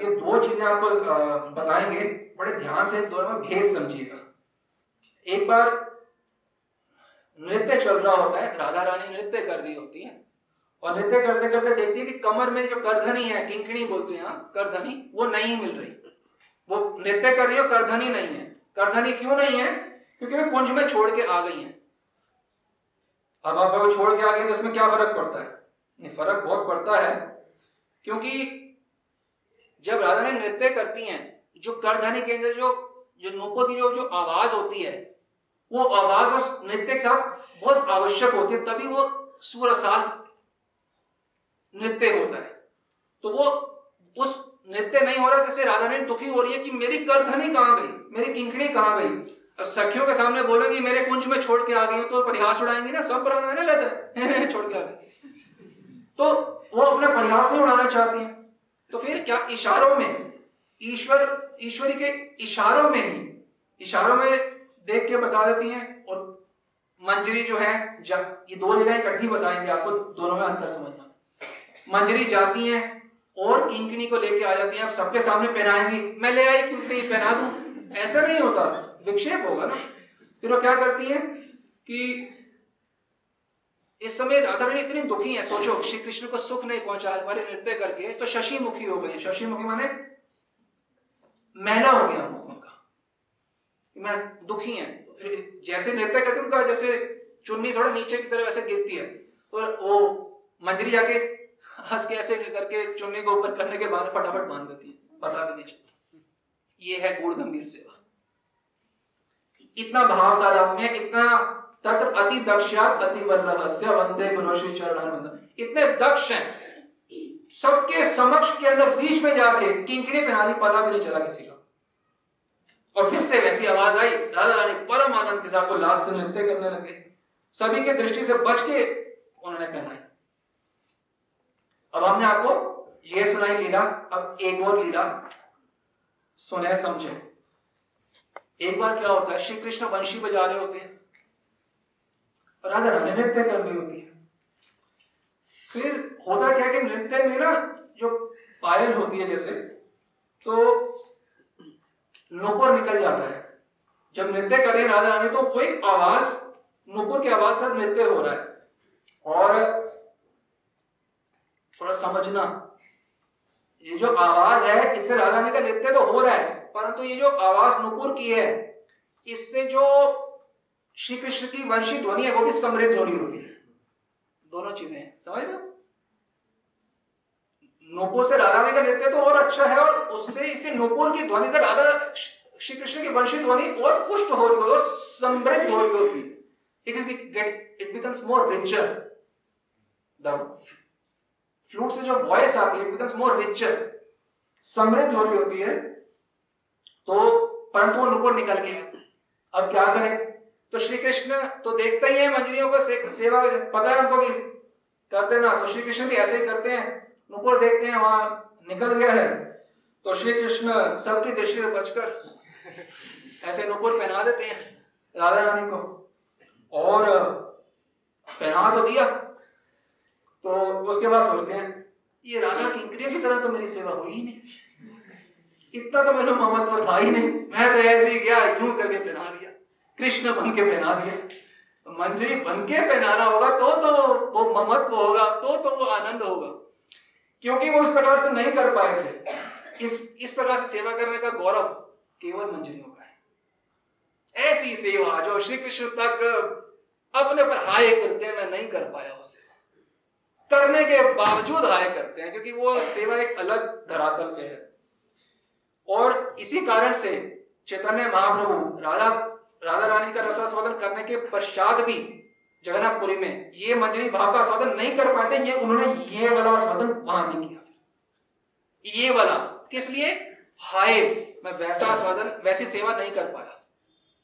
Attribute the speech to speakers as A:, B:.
A: ये दो चीज़ें आपको बताएँगे। बड़े ध्यान से दोनों में भेद समझिएगा। एक बार नृत्य चल रहा होता है, राधा रानी नृत्य कर रही होती है, और नृत्य करते करते देखती है कि कमर में जो करधनी है, किंकणी बोलते हैं करधनी, वो नहीं मिल रही। वो नृत्य कर रही है, करधनी नहीं है। करधनी क्यों नहीं है? क्योंकि वे कुंज में छोड़ के आ गई है। अब आप छोड़ के आ गए तो इसमें क्या फ़र्क पड़ता है? फ़र्क बहुत पड़ता है, क्योंकि जब राधा ने नृत्य करती हैं, जो करधनी के अंदर जो जो नूपुर की जो जो आवाज़ होती है, वो आवाज़ उस नृत्य के साथ बहुत आवश्यक होती है, तभी वो सुरसाल नृत्य होता है। तो वो, उस नृत्य नहीं हो रहा जैसे राधा ने दुखी हो रही है कि मेरी करधनी कहाँ गई, मेरी किंकड़ी कहाँ गई? और सखियों के सामने बोलेगी मेरे कुंज में छोड़ के आ गई तो परिहास उड़ाएँगी ना? सब प्राण आने लेते छोड़ के आ गई तो वो अपने परिहास नहीं उड़ाना चाहती है। तो फिर क्या इशारों में? ईश्वर, ईश्वरी के इशारों में ही। इशारों में देख के बता देती हैं और मंजरी जो है ये दो जगह इकट्ठी बताएँगे आपको, दोनों में अंतर समझना। मंजरी जाती हैं और किंकनी को लेके आ जाती हैं। आप सबके सामने पहनाएँगी, मैं ले आई किंकनी पहना दू। ऐसा नहीं होता। विक्षेप होगा ना। फिर वो क्या करती है कि इस समय राधा रानी इतनी दुखी है, सोचो श्री कृष्ण को सुख नहीं पहुँचा रहे नृत्य करके तो शशि मुखी हो गए। शशि मुखी माने मैला हो गया मुख उनका। मैं दुखी है। फिर जैसे नृत्य करते उनका जैसे चुन्नी थोड़ा नीचे की तरफ़ ऐसे गिरती है। और वो मंजरी आके हंस के ऐसे करके चुन्नी को ऊपर करने के बाद फटाफट बाँध देती है। पता भी नहीं चलता। ये है गुड़ गंभीर सेवा। इतना भाव तादात्म्य इतना तत्र अति दक्षात अति वल्लभ वंदे गुरु श्री चरण इतने दक्ष हैं। सबके समक्ष के अंदर बीच में जाके किंकड़ी पहना दी पता भी नहीं चला किसी का। और फिर से वैसी आवाज़ आई राधा रानी परम आनंद के साथ लाश से नृत्य करने लगे। सभी के दृष्टि से बच के उन्होंने पहनाई अब हमने आपको यह सुनाई लीला, अब एक और लीला सुने समझे। एक बार क्या होता है, श्री कृष्ण वंशी बजा रहे होते हैं। राधा रानी नृत्य करनी होती है। फिर होता क्या कि नृत्य में ना जो पायल होती है जैसे तो नुपुर निकल जाता है। जब नृत्य कर राधा रानी तो कोई आवाज़, नुपुर की आवाज़ से नृत्य हो रहा है। और थोड़ा समझना, ये जो आवाज़ है, इससे राधा रानी का नृत्य तो हो रहा है, परंतु ये जो आवाज़ नुपुर की है, इससे जो श्री कृष्ण की वंशी ध्वनि है, वो भी समृद्ध हो रही होती है। दोनों चीज़ें समझ रहे नोपुर से राधा का नृत्य तो और अच्छा है और उससे इसे नोपुर की ध्वनि से राधा श्री कृष्ण की वंशी ध्वनि और पुष्ट हो रही हो और समृद्ध हो रही होती it is get it becomes more richer the flute से जो वॉइस आती है इट बिकम्स मोर रिचर समृद्ध हो रही होती है। तो परंतु वो नुपुर निकल गया। अब क्या करें? श्री कृष्ण तो देखते ही है मंजरियों को से, सेवा पता है उनको भी कर देना। तो श्री कृष्ण भी ऐसे ही करते हैं। नुपुर देखते हैं वहाँ निकल गया है। तो श्री कृष्ण सबकी दृष्टि से बचकर ऐसे नुपुर पहना देते हैं राधा रानी को। और पहना तो दिया। तो उसके बाद सोचते हैं ये राधा की क्रिया की तरह तो मेरी सेवा हुई ही नहीं। इतना तो मेरा ममत्व था ही नहीं। मैं तो ऐसे ही गया यूँ करके पहना दिया। कृष्ण बन के पहना दिया मंजरी बन के पहनाना होगा तो तो वो ममत्व होगा तो तो वो आनंद होगा। क्योंकि वो इस प्रकार से नहीं कर पाए थे। इस इस प्रकार से सेवा करने का गौरव केवल मंजरियों का है। ऐसी सेवा जो श्री कृष्ण तक अपने पर हाय करते हैं, मैं नहीं कर पाया उसे। करने के बावजूद हाय करते हैं, क्योंकि वो सेवा एक अलग धरातल पे है। और इसी कारण से चैतन्य महाप्रभु राधा राधा रानी का रसा रसास्वादन करने के पश्चात भी जगन्नाथपुरी में ये मंजरी भाव का स्वादन नहीं कर पाते ये उन्होंने ये वाला स्वादन वहाँ नहीं किया ये वाला, किस लिए? हाय, मैं वैसा स्वादन वैसी सेवा नहीं कर पाया।